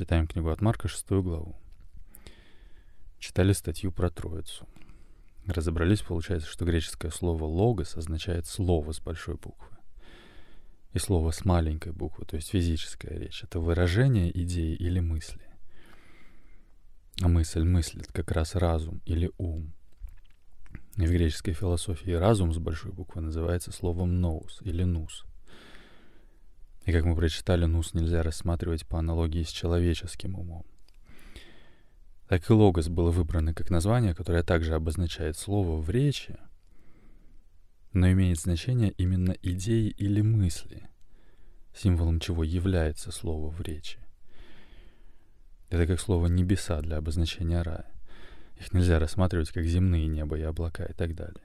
Читаем книгу от Марка, шестую главу. Читали статью про Троицу. Разобрались, получается, что греческое слово «логос» означает «слово» с большой буквы. И слово с маленькой буквы, то есть физическая речь. Это выражение идеи или мысли. А мысль мыслит как раз разум или ум. И в греческой философии разум с большой буквы называется словом «nous» или «нус». И как мы прочитали, нус нельзя рассматривать по аналогии с человеческим умом. Так и логос было выбрано как название, которое также обозначает слово в речи, но имеет значение именно идеи или мысли, символом чего является слово в речи. Это как слово «небеса» для обозначения рая. Их нельзя рассматривать как земные небо и облака и так далее.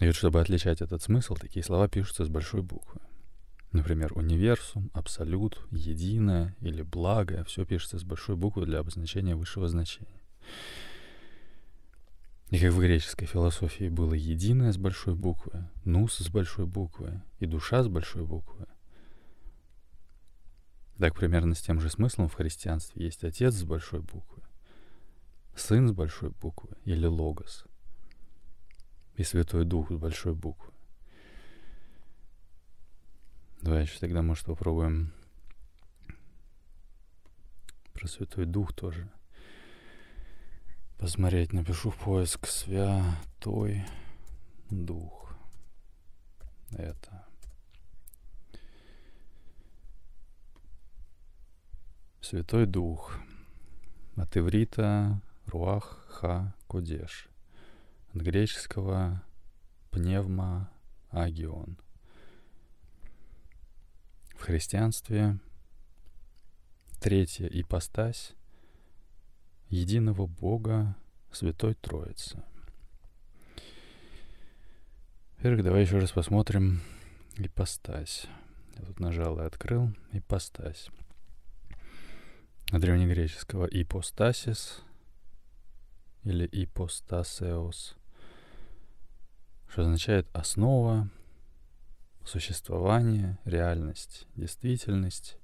И вот чтобы отличать этот смысл, такие слова пишутся с большой буквы. Например, универсум, абсолют, единое или благо. Все пишется с большой буквы для обозначения высшего значения. И как в греческой философии было единое с большой буквы, нус с большой буквы и душа с большой буквы, так примерно с тем же смыслом в христианстве есть отец с большой буквы, сын с большой буквы или логос и святой дух с большой буквы. Давай еще тогда, может, попробуем про Святой Дух тоже посмотреть. Напишу в поиск Святой Дух. Это. Святой Дух. От иврита Руах Ха Кодеш. От греческого пневма Агион – в христианстве третья ипостась единого Бога Святой Троицы. Во-первых, давай еще раз посмотрим ипостась. Я тут нажал и открыл ипостась. От древнегреческого ипостасис или ипостасеос, что означает основа, существование, реальность, действительность,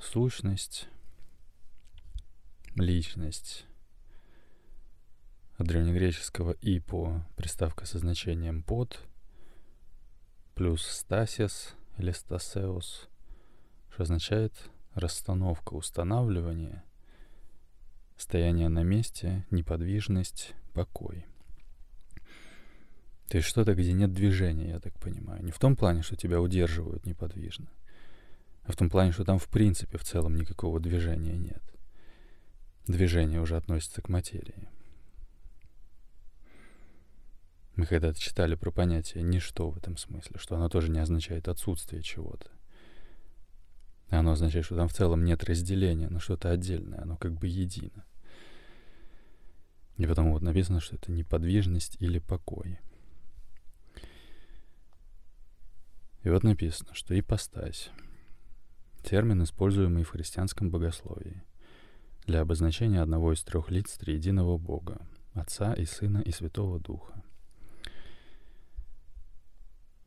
сущность, личность. От древнегреческого «ипо» приставка со значением «под», плюс «стасис» или «стасеус», что означает расстановка, устанавливание, стояние на месте, неподвижность, покой — то есть что-то, где нет движения, я так понимаю. Не в том плане, что тебя удерживают неподвижно, а в том плане, что там в принципе в целом никакого движения нет. Движение уже относится к материи. Мы когда-то читали про понятие «ничто» в этом смысле, что оно тоже не означает отсутствие чего-то. Оно означает, что там в целом нет разделения на что-то отдельное, оно как бы едино. И потому вот написано, что это неподвижность или покой — И вот написано, что ипостась — термин, используемый в христианском богословии для обозначения одного из трех лиц триединого Бога — Отца и Сына и Святого Духа.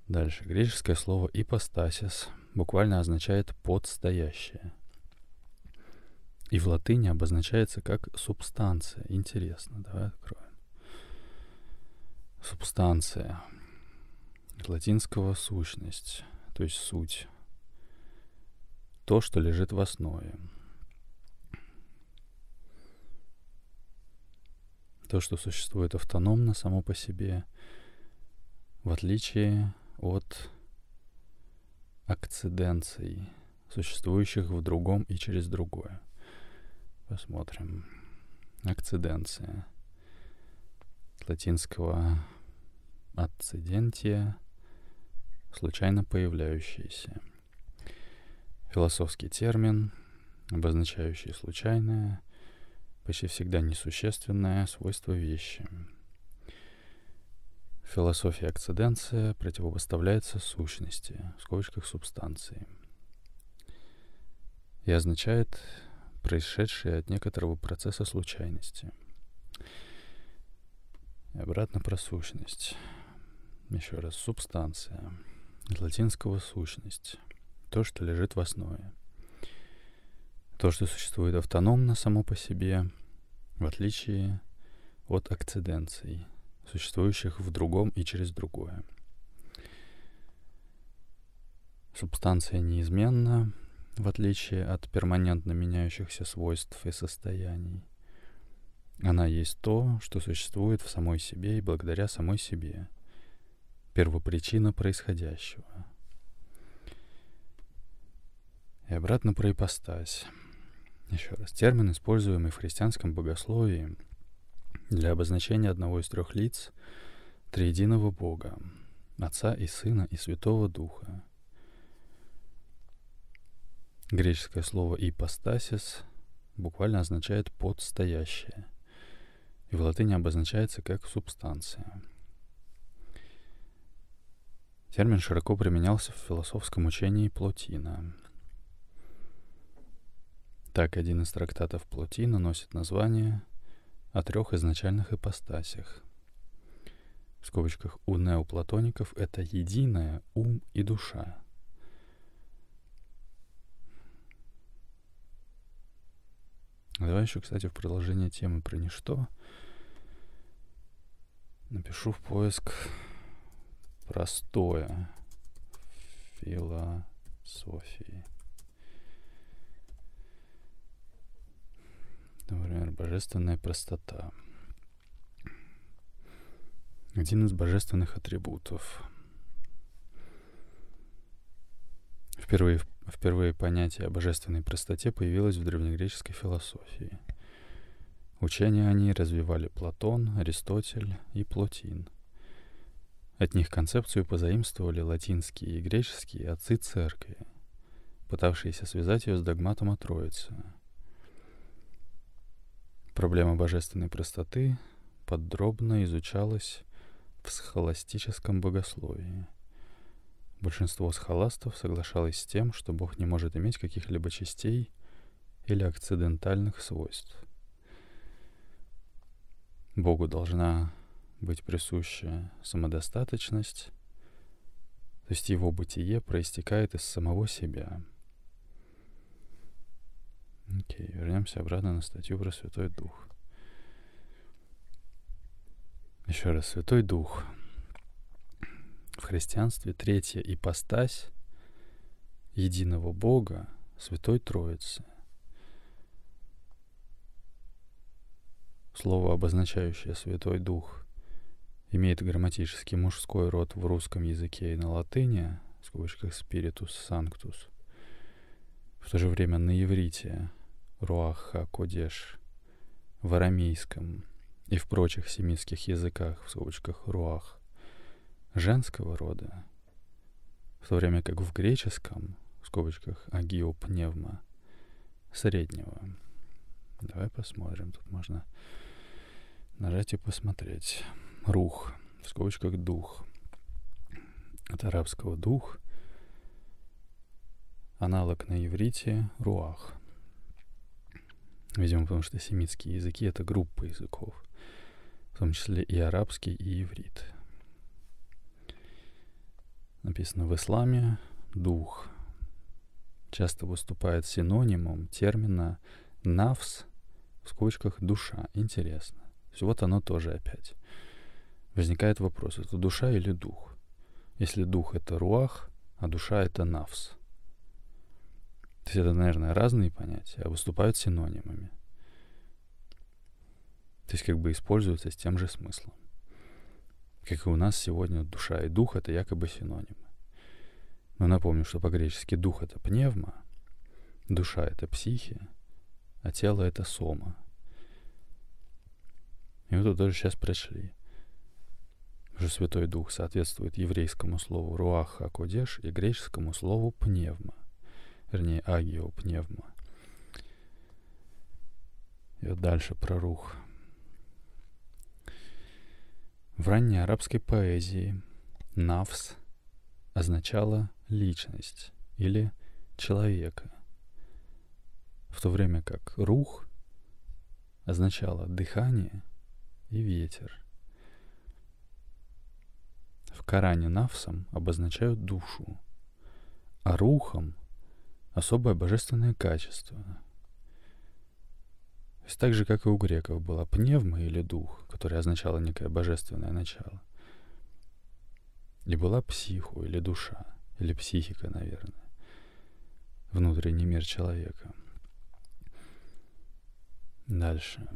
Дальше. Греческое слово «ипостасис» буквально означает «подстоящее». И в латыни обозначается как субстанция. Интересно, давай откроем. Субстанция от латинского сущность, то есть суть. То, что лежит в основе. То, что существует автономно само по себе, в отличие от акциденций, существующих в другом и через другое. Посмотрим. Акциденция. С латинского акцидентия случайно появляющиеся. Философский термин, обозначающий случайное, почти всегда несущественное свойство вещи. Философия акциденция противопоставляется сущности, в скобочках субстанции, и означает происшедшее от некоторого процесса случайности. И обратно про сущность. Еще раз, субстанция — от латинского «сущность», то, что лежит в основе. То, что существует автономно само по себе, в отличие от акциденций, существующих в другом и через другое. Субстанция неизменна, в отличие от перманентно меняющихся свойств и состояний. Она есть то, что существует в самой себе и благодаря самой себе, первопричина происходящего. И обратно про ипостась. Еще раз. Термин, используемый в христианском богословии для обозначения одного из трех лиц триединого Бога, Отца и Сына и Святого Духа. Греческое слово «ипостасис» буквально означает «подстоящее», и в латыни обозначается как «субстанция». Термин широко применялся в философском учении Плотина — так, один из трактатов Плотина носит название о трех изначальных ипостасях. В скобочках у неоплатоников это единое ум и душа. Давай еще, кстати, в продолжение темы про ничто напишу в поиск простое философии. Например, божественная простота. Один из божественных атрибутов. Впервые, впервые понятие о божественной простоте появилось в древнегреческой философии. Учения о ней развивали Платон, Аристотель и Плотин. От них концепцию позаимствовали латинские и греческие отцы церкви, пытавшиеся связать ее с догматом о Троице — Проблема божественной простоты подробно изучалась в схоластическом богословии. Большинство схоластов соглашалось с тем, что Бог не может иметь каких-либо частей или акцидентальных свойств. Богу должна быть присуща самодостаточность, то есть его бытие проистекает из самого себя — Окей, вернемся обратно на статью про Святой Дух. Еще раз, Святой Дух. В христианстве третья ипостась единого Бога, Святой Троицы. Слово, обозначающее Святой Дух, имеет грамматический мужской род в русском языке и на латыни, в скобочках «spiritus sanctus», в то же время на иврите Руаха Кодеш, в арамейском и в прочих семитских языках, в скобочках Руах, женского рода, в то время как в греческом, в скобочках Агиопневма, среднего. Давай посмотрим, тут можно нажать и посмотреть. Рух, в скобочках дух. От арабского дух, аналог на иврите руах — Видимо, потому что семитские языки — это группа языков, в том числе и арабский, и иврит. Написано в исламе «дух» часто выступает синонимом термина «навс» в скобочках «душа». Интересно. Вот оно тоже опять. Возникает вопрос, это душа или дух? Если дух — это руах, а душа — это навс — то есть это, наверное, разные понятия, а выступают синонимами. То есть как бы используются с тем же смыслом. Как и у нас сегодня душа и дух — это якобы синонимы. Но напомню, что по-гречески дух — это пневма, душа — это психи, а тело — это сома. И мы тут тоже сейчас прочли. Уже Святой Дух соответствует еврейскому слову руах акодеш и греческому слову пневма вернее, агиопневма. И вот дальше про рух. В ранней арабской поэзии «навс» означало личность или человека, в то время как «рух» означало дыхание и ветер. В Коране «навсом» обозначают душу, а «рухом» особое божественное качество, То есть так же, как и у греков была пневма или дух, который означало некое божественное начало. И была психу или душа, или психика, наверное, внутренний мир человека. Дальше.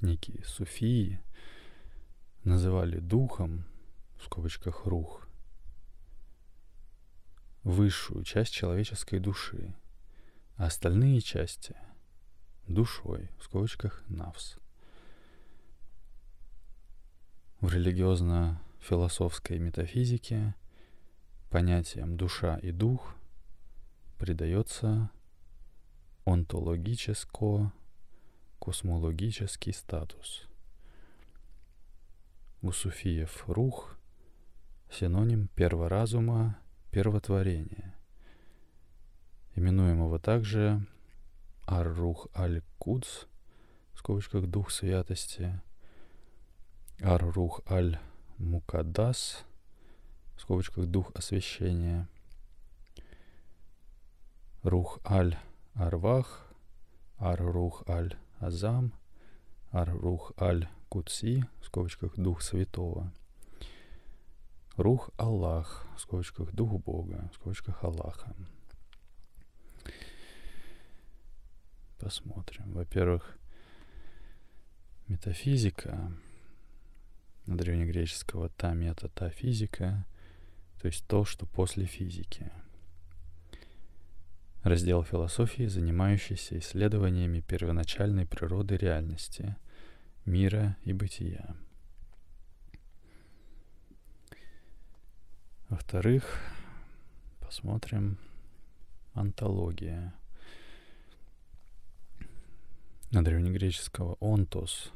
Некие суфии называли духом, в скобочках рух, высшую часть человеческой души, а остальные части — душой, в скобочках навс. В религиозно-философской метафизике понятиям душа и дух придается онтологическо-космологический статус. У суфиев рух — синоним перворазума первотворения, именуемого также Ар-Рух Аль-Кудс, в скобочках Дух Святости, Ар-Рух Аль-Мукадас, в скобочках Дух Освящения, Рух Аль-Арвах, Ар-Рух Аль-Азам, Ар-Рух Аль-Кудси, в скобочках Дух Святого — Рух Аллах, в скобочках Дух Бога, в скобочках Аллаха. Посмотрим. Во-первых, метафизика древнегреческого та мета, та физика, то есть то, что после физики. Раздел философии, занимающийся исследованиями первоначальной природы реальности, мира и бытия. Во-вторых, посмотрим антология. На древнегреческого «онтос»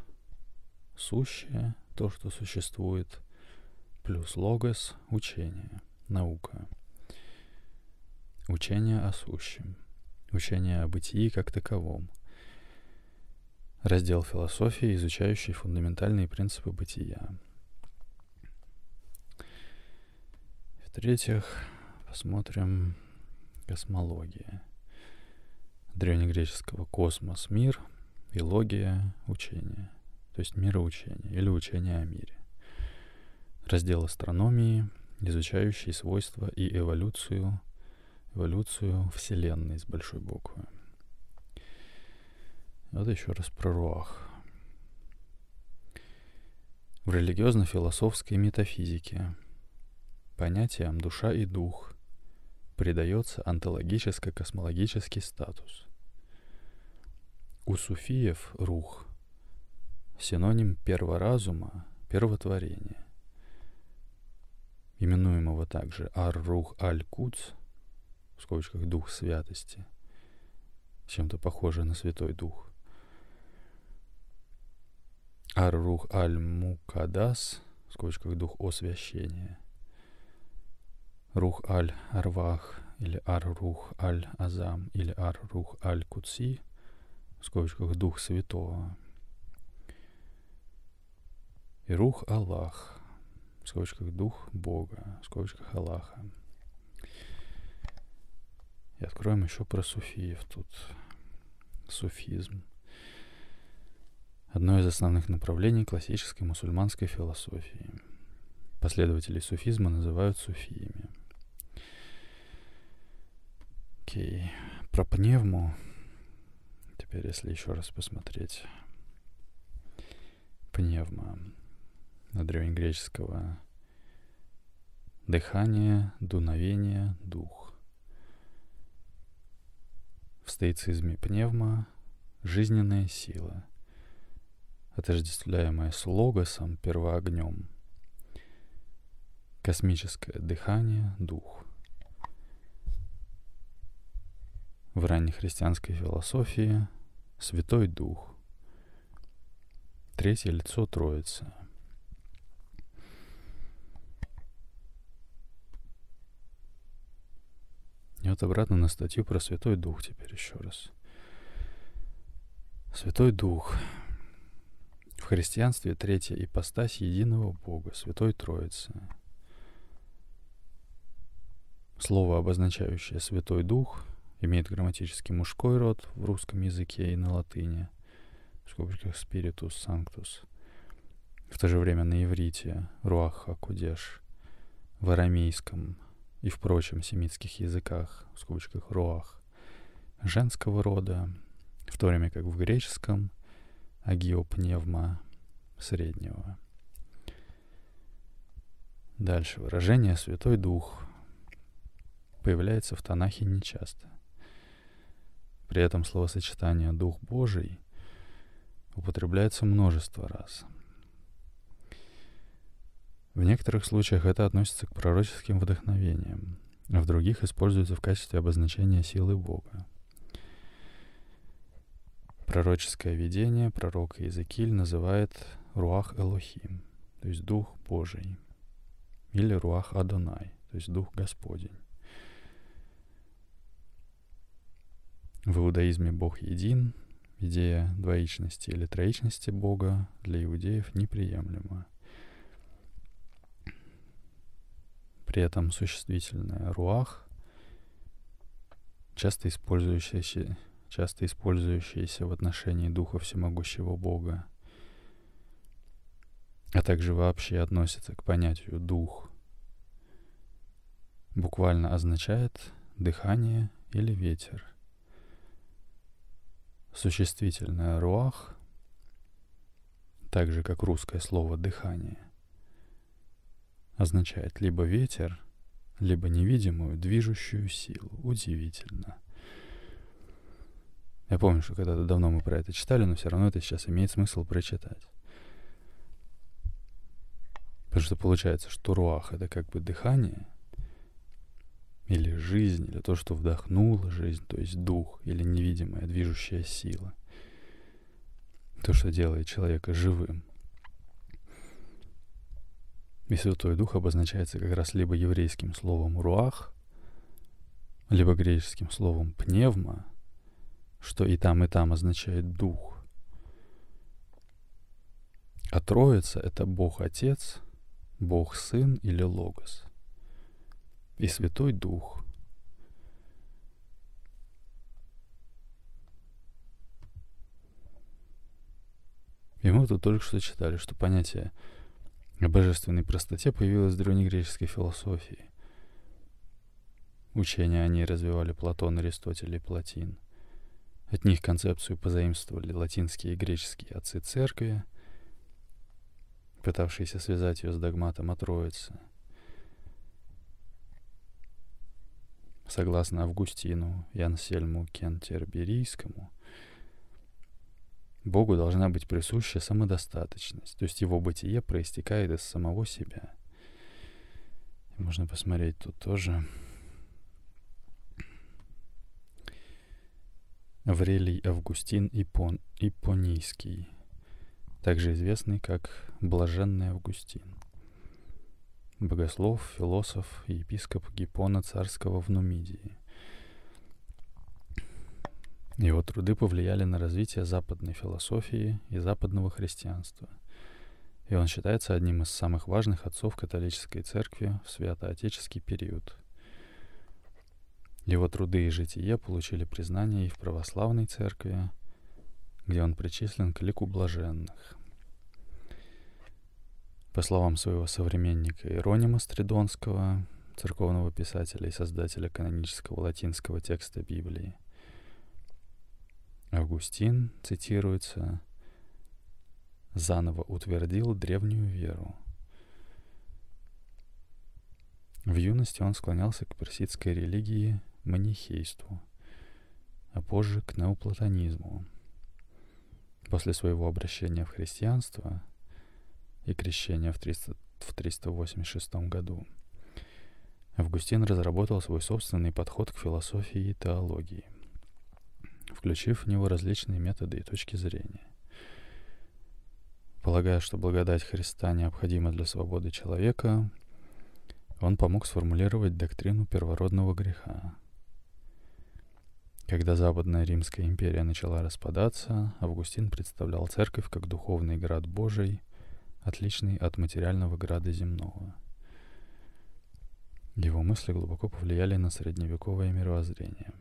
— сущее, то, что существует, плюс «логос» — учение, наука. Учение о сущем, учение о бытии как таковом. Раздел философии, изучающий фундаментальные принципы бытия — В-третьих, посмотрим космология. Древнегреческого космос — мир, и логия — учение. То есть мироучение или учение о мире. Раздел астрономии, изучающий свойства и эволюцию, эволюцию Вселенной с большой буквы. Вот еще раз про Руах. В религиозно-философской метафизике — Понятиям душа и дух придается онтологическо-космологический статус. У суфиев рух — синоним перворазума, первотворения, именуемого также Ар-Рух Аль-Куц, в скобочках Дух Святости, чем-то похоже на Святой Дух. Ар-Рух Аль-Мукадас, в скобочках Дух Освящения — Рух аль-Арвах или Ар-Рух аль-Азам или Ар-Рух аль-Куци, в скобочках Дух Святого, и Рух Аллах, в скобочках Дух Бога, в скобочках Аллаха. И откроем еще про суфиев тут. Суфизм. Одно из основных направлений классической мусульманской философии. Последователей суфизма называют суфиями. Окей. Про пневму. Теперь, если еще раз посмотреть. Пневма. На древнегреческого дыхание, дуновение, дух. В стоицизме пневма — жизненная сила, отождествляемая с логосом, первоогнем. Космическое дыхание, дух — в раннехристианской философии Святой Дух, третье лицо Троицы. И вот обратно на статью про Святой Дух теперь еще раз. Святой Дух. В христианстве третья ипостась единого Бога, Святой Троицы. Слово, обозначающее Святой Дух, имеет грамматически мужской род в русском языке и на латыни, скобочках Spiritus Sanctus. В то же время на иврите Руах Хакудеш, в арамейском и в прочем семитских языках, в скобочках Руах, женского рода, в то время как в греческом агиопневма среднего. Дальше. Выражение «Святой Дух» появляется в Танахе нечасто. При этом словосочетание «Дух Божий» употребляется множество раз. В некоторых случаях это относится к пророческим вдохновениям, а в других используется в качестве обозначения силы Бога. Пророческое видение пророк Иезекииль называет Руах Элохим, то есть Дух Божий, или Руах Адонай, то есть Дух Господень. В иудаизме Бог един, идея двоичности или троичности Бога для иудеев неприемлема. При этом существительное руах, часто использующееся, часто использующееся в отношении Духа Всемогущего Бога, а также вообще относится к понятию «дух», буквально означает «дыхание» или «ветер». Существительное «руах», так же как русское слово «дыхание», означает либо ветер, либо невидимую движущую силу. Удивительно. Я помню, что когда-то давно мы про это читали, но все равно это сейчас имеет смысл прочитать. Потому что получается, что руах — это как бы дыхание — или жизнь, или то, что вдохнуло жизнь, то есть дух, или невидимая движущая сила. То, что делает человека живым. И Святой Дух обозначается как раз либо еврейским словом «руах», либо греческим словом «пневма», что и там, и там означает «дух». А Троица — это Бог Отец, Бог Сын или Логос — и Святой Дух. И мы тут только что читали, что понятие о божественной простоте появилось в древнегреческой философии. Учения о ней развивали Платон, Аристотель и Платин. От них концепцию позаимствовали латинские и греческие отцы церкви, пытавшиеся связать ее с догматом о Троице — Согласно Августину и Ансельму Кентерберийскому, Богу должна быть присуща самодостаточность, то есть его бытие проистекает из самого себя. можно посмотреть тут тоже. Аврелий Августин Ипон, Ипонийский, также известный как Блаженный Августин богослов, философ и епископ Гиппона царского в Нумидии. Его труды повлияли на развитие западной философии и западного христианства. И он считается одним из самых важных отцов католической церкви в святоотеческий период. Его труды и житие получили признание и в православной церкви, где он причислен к лику блаженных. По словам своего современника Иронима Стридонского, церковного писателя и создателя канонического латинского текста Библии, Августин, цитируется, заново утвердил древнюю веру. В юности он склонялся к персидской религии манихейству, а позже к неоплатонизму. После своего обращения в христианство и крещения в, 300, в 386 году. Августин разработал свой собственный подход к философии и теологии, включив в него различные методы и точки зрения. Полагая, что благодать Христа необходима для свободы человека, он помог сформулировать доктрину первородного греха. Когда Западная Римская империя начала распадаться, Августин представлял церковь как духовный град Божий, отличный от материального града земного. Его мысли глубоко повлияли на средневековое мировоззрение.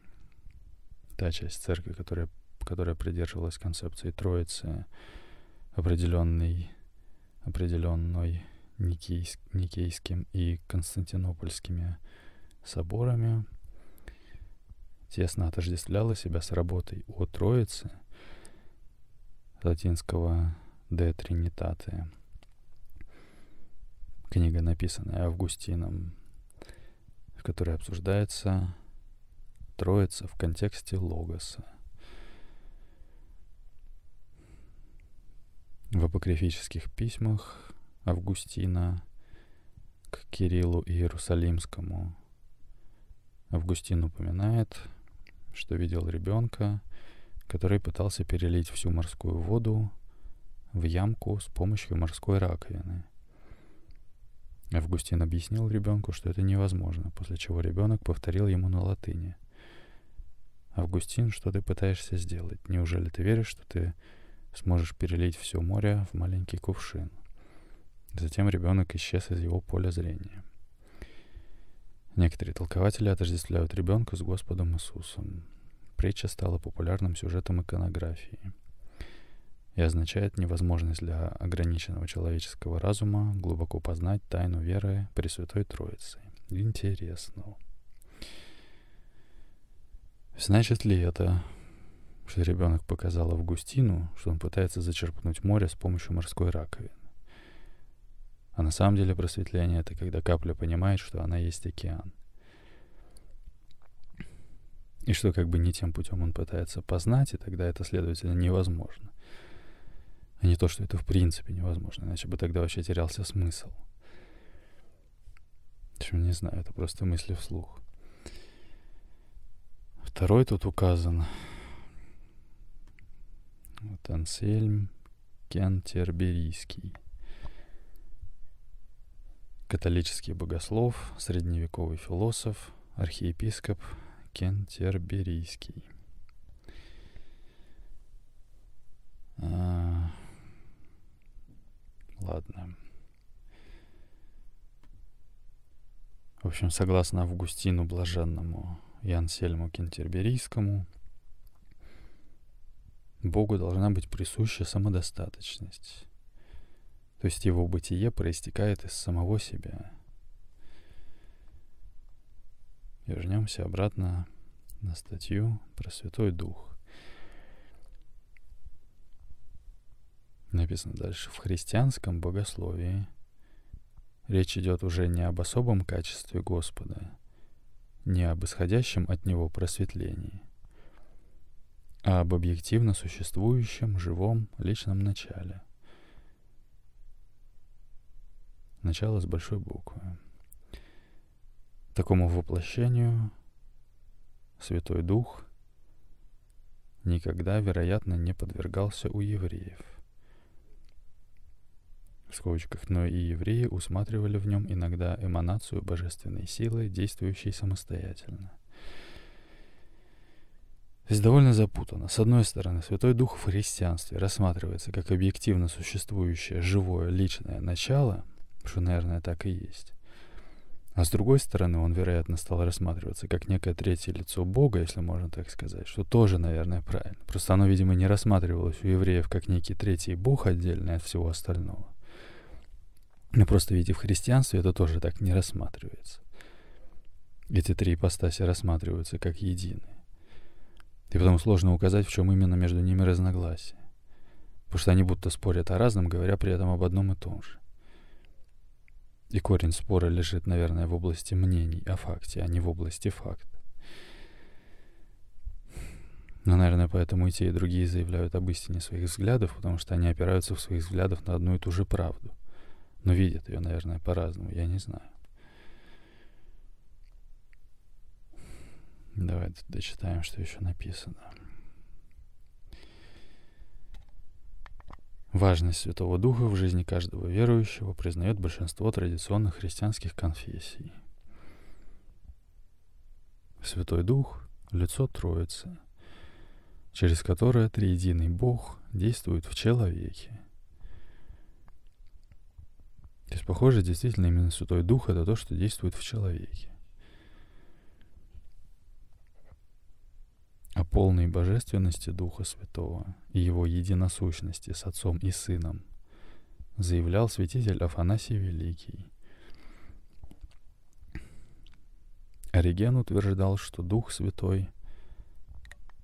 Та часть церкви, которая, которая придерживалась концепции Троицы, определенной, определенной Никейск, Никейским и Константинопольскими соборами, тесно отождествляла себя с работой о Троице, латинского «De Trinitate», книга, написанная Августином, в которой обсуждается Троица в контексте Логоса. В апокрифических письмах Августина к Кириллу Иерусалимскому Августин упоминает, что видел ребенка, который пытался перелить всю морскую воду в ямку с помощью морской раковины. Августин объяснил ребенку, что это невозможно, после чего ребенок повторил ему на латыни. «Августин, что ты пытаешься сделать? Неужели ты веришь, что ты сможешь перелить все море в маленький кувшин?» Затем ребенок исчез из его поля зрения. Некоторые толкователи отождествляют ребенка с Господом Иисусом. Притча стала популярным сюжетом иконографии — и означает невозможность для ограниченного человеческого разума глубоко познать тайну веры Пресвятой Троицы. Интересно. Значит ли это, что ребенок показал Августину, что он пытается зачерпнуть море с помощью морской раковины? А на самом деле просветление — это когда капля понимает, что она есть океан. И что как бы не тем путем он пытается познать, и тогда это, следовательно, невозможно. А не то, что это в принципе невозможно, иначе бы тогда вообще терялся смысл. В общем, не знаю, это просто мысли вслух. Второй тут указан. Вот Ансельм Кентерберийский. Католический богослов, средневековый философ, архиепископ Кентерберийский. А, Ладно. В общем, согласно Августину Блаженному и Ансельму Кентерберийскому, Богу должна быть присуща самодостаточность. То есть его бытие проистекает из самого себя. Вернемся обратно на статью про Святой Дух. Написано дальше. В христианском богословии речь идет уже не об особом качестве Господа, не об исходящем от Него просветлении, а об объективно существующем, живом, личном начале. Начало с большой буквы. Такому воплощению Святой Дух никогда, вероятно, не подвергался у евреев – в скобочках, но и евреи усматривали в нем иногда эманацию божественной силы, действующей самостоятельно. Здесь довольно запутано. С одной стороны, Святой Дух в христианстве рассматривается как объективно существующее живое личное начало, что, наверное, так и есть. А с другой стороны, он, вероятно, стал рассматриваться как некое третье лицо Бога, если можно так сказать, что тоже, наверное, правильно. Просто оно, видимо, не рассматривалось у евреев как некий третий Бог отдельный от всего остального. Но просто видите, в христианстве это тоже так не рассматривается. Эти три ипостаси рассматриваются как единые. И потом сложно указать, в чем именно между ними разногласие. Потому что они будто спорят о разном, говоря при этом об одном и том же. И корень спора лежит, наверное, в области мнений о факте, а не в области факта. Но, наверное, поэтому и те, и другие заявляют об истине своих взглядов, потому что они опираются в своих взглядах на одну и ту же правду. Но видят ее, наверное, по-разному, я не знаю. Давай дочитаем, что еще написано. Важность Святого Духа в жизни каждого верующего признает большинство традиционных христианских конфессий. Святой Дух — лицо Троицы, через которое Триединый Бог действует в человеке то есть, похоже, действительно именно Святой Дух — это то, что действует в человеке. А полной божественности Духа Святого и его единосущности с Отцом и Сыном, заявлял святитель Афанасий Великий. Ориген утверждал, что Дух Святой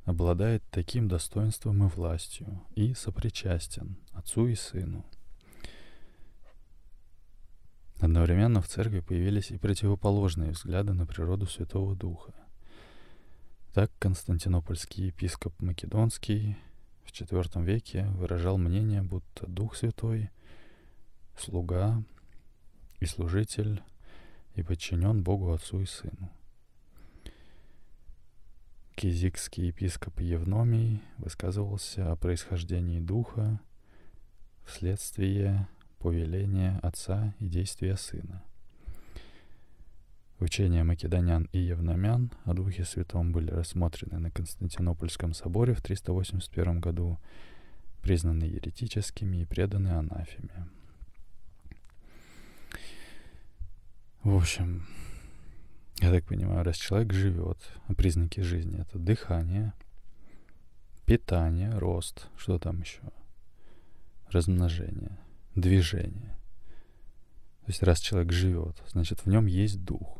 обладает таким достоинством и властью и сопричастен Отцу и Сыну. Одновременно в церкви появились и противоположные взгляды на природу Святого Духа. Так Константинопольский епископ Македонский в IV веке выражал мнение, будто Дух Святой — слуга и служитель и подчинен Богу Отцу и Сыну. Кизикский епископ Евномий высказывался о происхождении Духа вследствие повеления Отца и действия Сына. Учения македонян и евномян о Духе Святом были рассмотрены на Константинопольском соборе в 381 году, признаны еретическими и преданы анафеме. В общем, я так понимаю, раз человек живет, а признаки жизни это дыхание, питание, рост, что там еще? Размножение движение. То есть раз человек живет, значит в нем есть дух.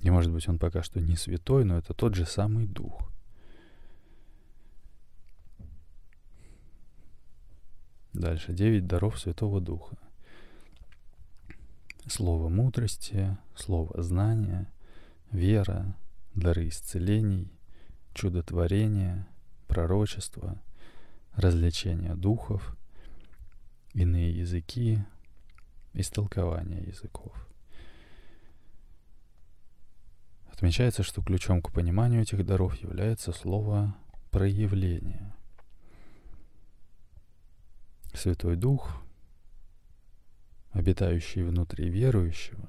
И может быть он пока что не святой, но это тот же самый дух. Дальше. Девять даров Святого Духа. Слово мудрости, слово знания, вера, дары исцелений, чудотворения, пророчество — развлечения духов, иные языки, истолкование языков. Отмечается, что ключом к пониманию этих даров является слово «проявление». Святой Дух, обитающий внутри верующего,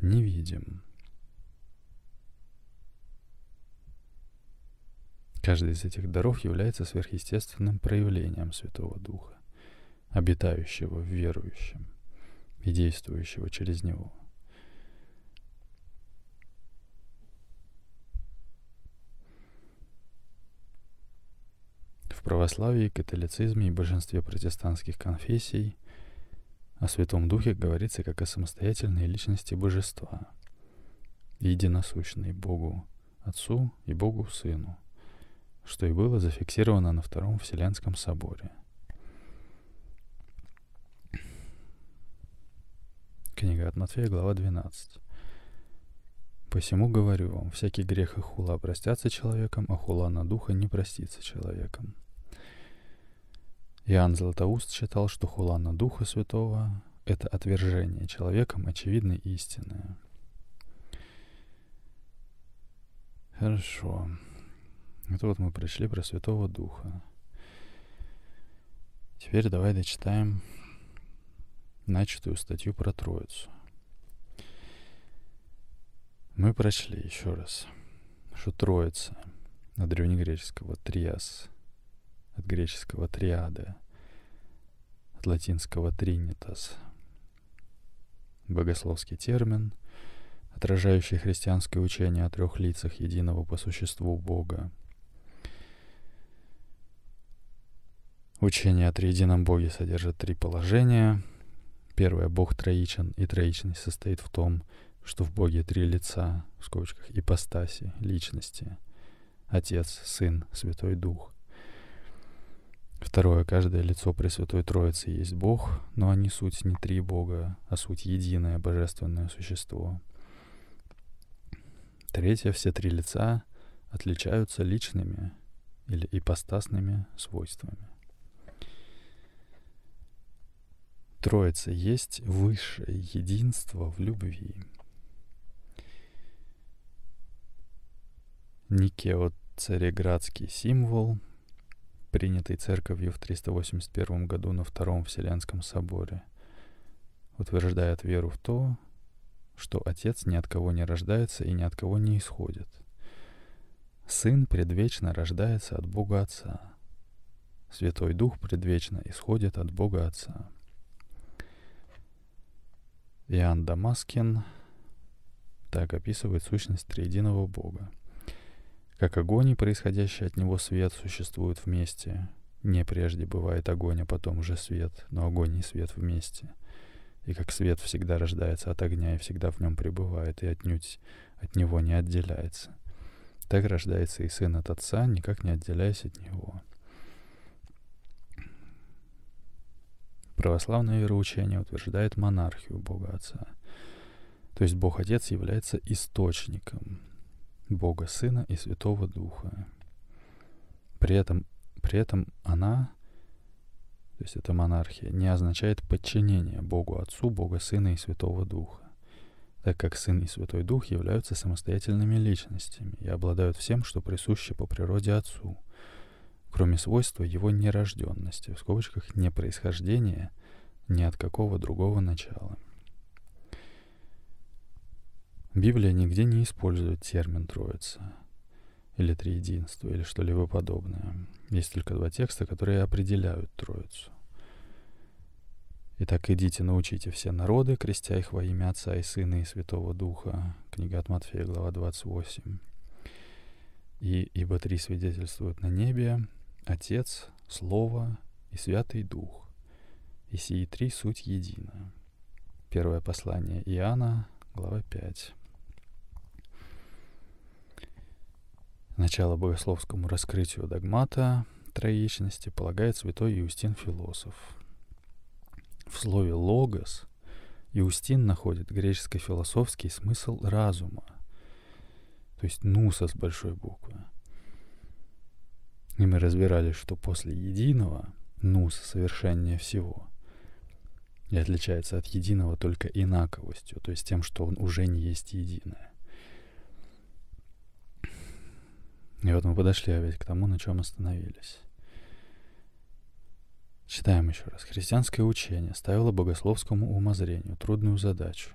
невидим – Каждый из этих даров является сверхъестественным проявлением Святого Духа, обитающего в верующем и действующего через него. В православии, католицизме и большинстве протестантских конфессий о Святом Духе говорится как о самостоятельной личности Божества, единосущной Богу Отцу и Богу Сыну – что и было зафиксировано на Втором Вселенском соборе. Книга от Матфея, глава 12. «Посему говорю вам, всякий грех и хула простятся человеком, а хула на духа не простится человеком». Иоанн Златоуст считал, что хула на Духа Святого — это отвержение человеком очевидной истины. Хорошо. Это вот мы пришли про Святого Духа. Теперь давай дочитаем начатую статью про Троицу. Мы прочли еще раз, что Троица от древнегреческого триас, от греческого триада, от латинского тринитас, богословский термин, отражающий христианское учение о трех лицах единого по существу Бога — Учение о триедином Боге содержит три положения. Первое — Бог троичен, и троичность состоит в том, что в Боге три лица, в скобочках, ипостаси, личности. Отец, Сын, Святой Дух. Второе. Каждое лицо Пресвятой Троицы есть Бог, но они суть не три Бога, а суть единое божественное существо. Третье. Все три лица отличаются личными или ипостасными свойствами. Троица есть высшее единство в любви. Никеот цареградский символ, принятый церковью в 381 году на Втором Вселенском соборе, утверждает веру в то, что Отец ни от кого не рождается и ни от кого не исходит. Сын предвечно рождается от Бога Отца. Святой Дух предвечно исходит от Бога Отца. Иоанн Дамаскин так описывает сущность триединого Бога. Как огонь и происходящий от него свет существуют вместе. Не прежде бывает огонь, а потом уже свет, но огонь и свет вместе. И как свет всегда рождается от огня и всегда в нем пребывает, и отнюдь от него не отделяется. Так рождается и сын от отца, никак не отделяясь от него. Православное вероучение утверждает монархию Бога Отца. То есть Бог Отец является источником Бога Сына и Святого Духа. При этом, при этом она, то есть эта монархия, не означает подчинение Богу Отцу, Бога Сына и Святого Духа, так как Сын и Святой Дух являются самостоятельными личностями и обладают всем, что присуще по природе Отцу, кроме свойства его нерожденности, в скобочках не происхождения ни от какого другого начала. Библия нигде не использует термин «троица» или «триединство» или что-либо подобное. Есть только два текста, которые определяют Троицу. Итак, идите, научите все народы, крестя их во имя Отца и Сына и Святого Духа. Книга от Матфея, глава 28. И ибо три свидетельствуют на небе, Отец, Слово и Святый Дух. И сии три суть едино. Первое послание Иоанна, глава 5. Начало богословскому раскрытию догмата троичности полагает святой Иустин Философ. В слове «логос» Иустин находит греческо-философский смысл разума, то есть «нуса» с большой буквы. И мы разбирали, что после единого «нус» совершеннее всего и отличается от единого только инаковостью, то есть тем, что он уже не есть единое. И вот мы подошли опять к тому, на чем остановились. Читаем еще раз. Христианское учение ставило богословскому умозрению трудную задачу.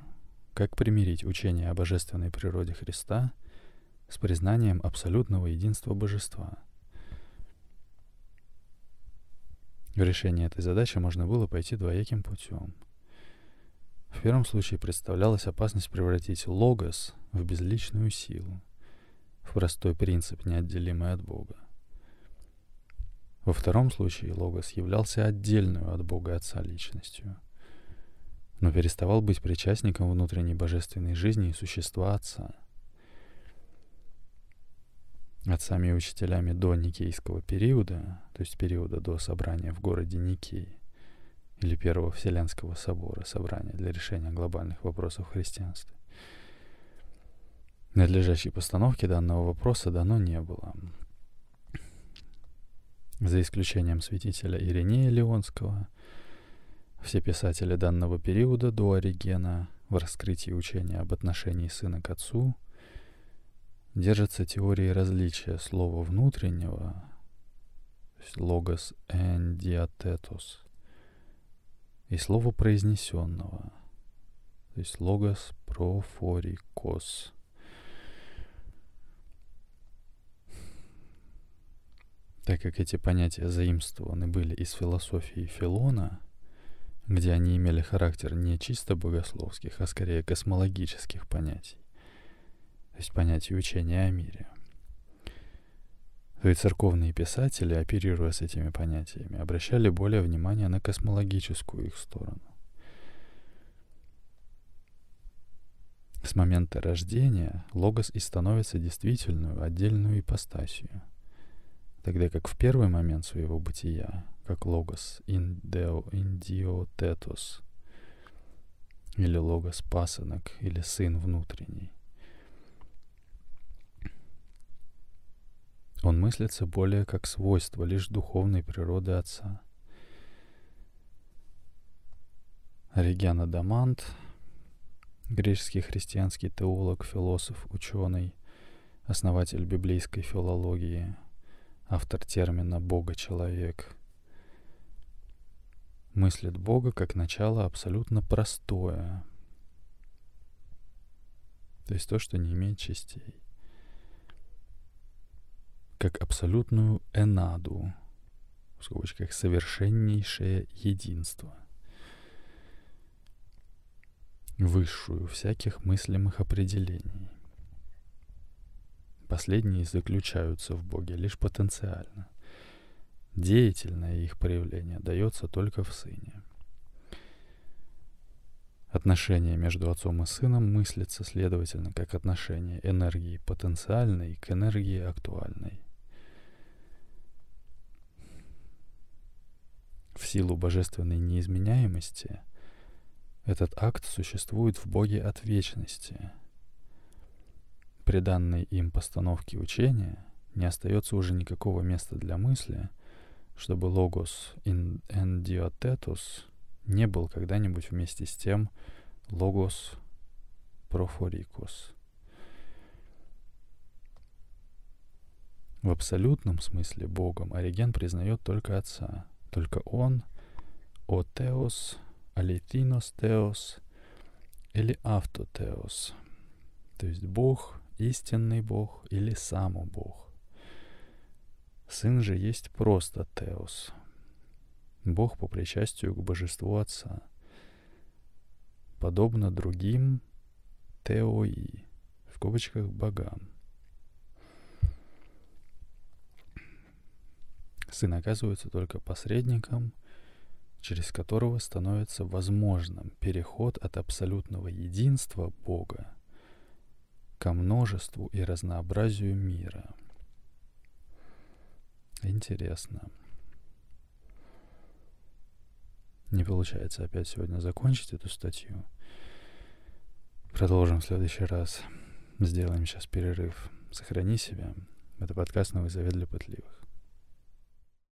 Как примирить учение о божественной природе Христа с признанием абсолютного единства божества? В решении этой задачи можно было пойти двояким путем. В первом случае представлялась опасность превратить логос в безличную силу, в простой принцип, неотделимый от Бога. Во втором случае Логос являлся отдельную от Бога Отца личностью, но переставал быть причастником внутренней божественной жизни и существа Отца. Отцами и учителями до Никейского периода, то есть периода до собрания в городе Никей, или Первого Вселенского собора, собрания для решения глобальных вопросов христианства, Надлежащей постановки данного вопроса дано не было. За исключением святителя Иринея Леонского, все писатели данного периода до Оригена в раскрытии учения об отношении сына к отцу держатся теории различия слова внутреннего, логос эндиатетус, и слова произнесенного, то есть логос профорикос – Так как эти понятия заимствованы были из философии Филона, где они имели характер не чисто богословских, а скорее космологических понятий, есть понятий учения о мире, то и церковные писатели, оперируя с этими понятиями, обращали более внимание на космологическую их сторону. С момента рождения логос и становится действительную отдельную ипостасию – тогда как в первый момент своего бытия, как логос индео, индиотетос, или логос пасынок, или сын внутренний, он мыслится более как свойство лишь духовной природы Отца. Оригена Дамант, греческий христианский теолог, философ, ученый, основатель библейской филологии – автор термина «бога-человек», мыслит Бога как начало абсолютно простое, то есть то, что не имеет частей, как абсолютную энаду, в скобочках совершеннейшее единство, высшую всяких мыслимых определений. Последние заключаются в Боге лишь потенциально. Деятельное их проявление дается только в Сыне. Отношение между отцом и сыном мыслится, следовательно, как отношение энергии потенциальной к энергии актуальной. В силу божественной неизменяемости этот акт существует в Боге от вечности. При данной им постановке учения не остается уже никакого места для мысли, чтобы логос эндиотетус не был когда-нибудь вместе с тем логос профорикус. В абсолютном смысле Богом Ориген признает только Отца. Только Он, о Теос, Алитинос Теос или Автотеос. То есть Бог, истинный Бог или само Бог. Сын же есть просто Теос, Бог по причастию к божеству Отца. Подобно другим теои, в кавычках богам. Сын оказывается только посредником, через которого становится возможным переход от абсолютного единства Бога ко множеству и разнообразию мира. Интересно. Не получается опять сегодня закончить эту статью. Продолжим в следующий раз. Сделаем сейчас перерыв. Сохрани себя. Это подкаст «Новый завет для пытливых».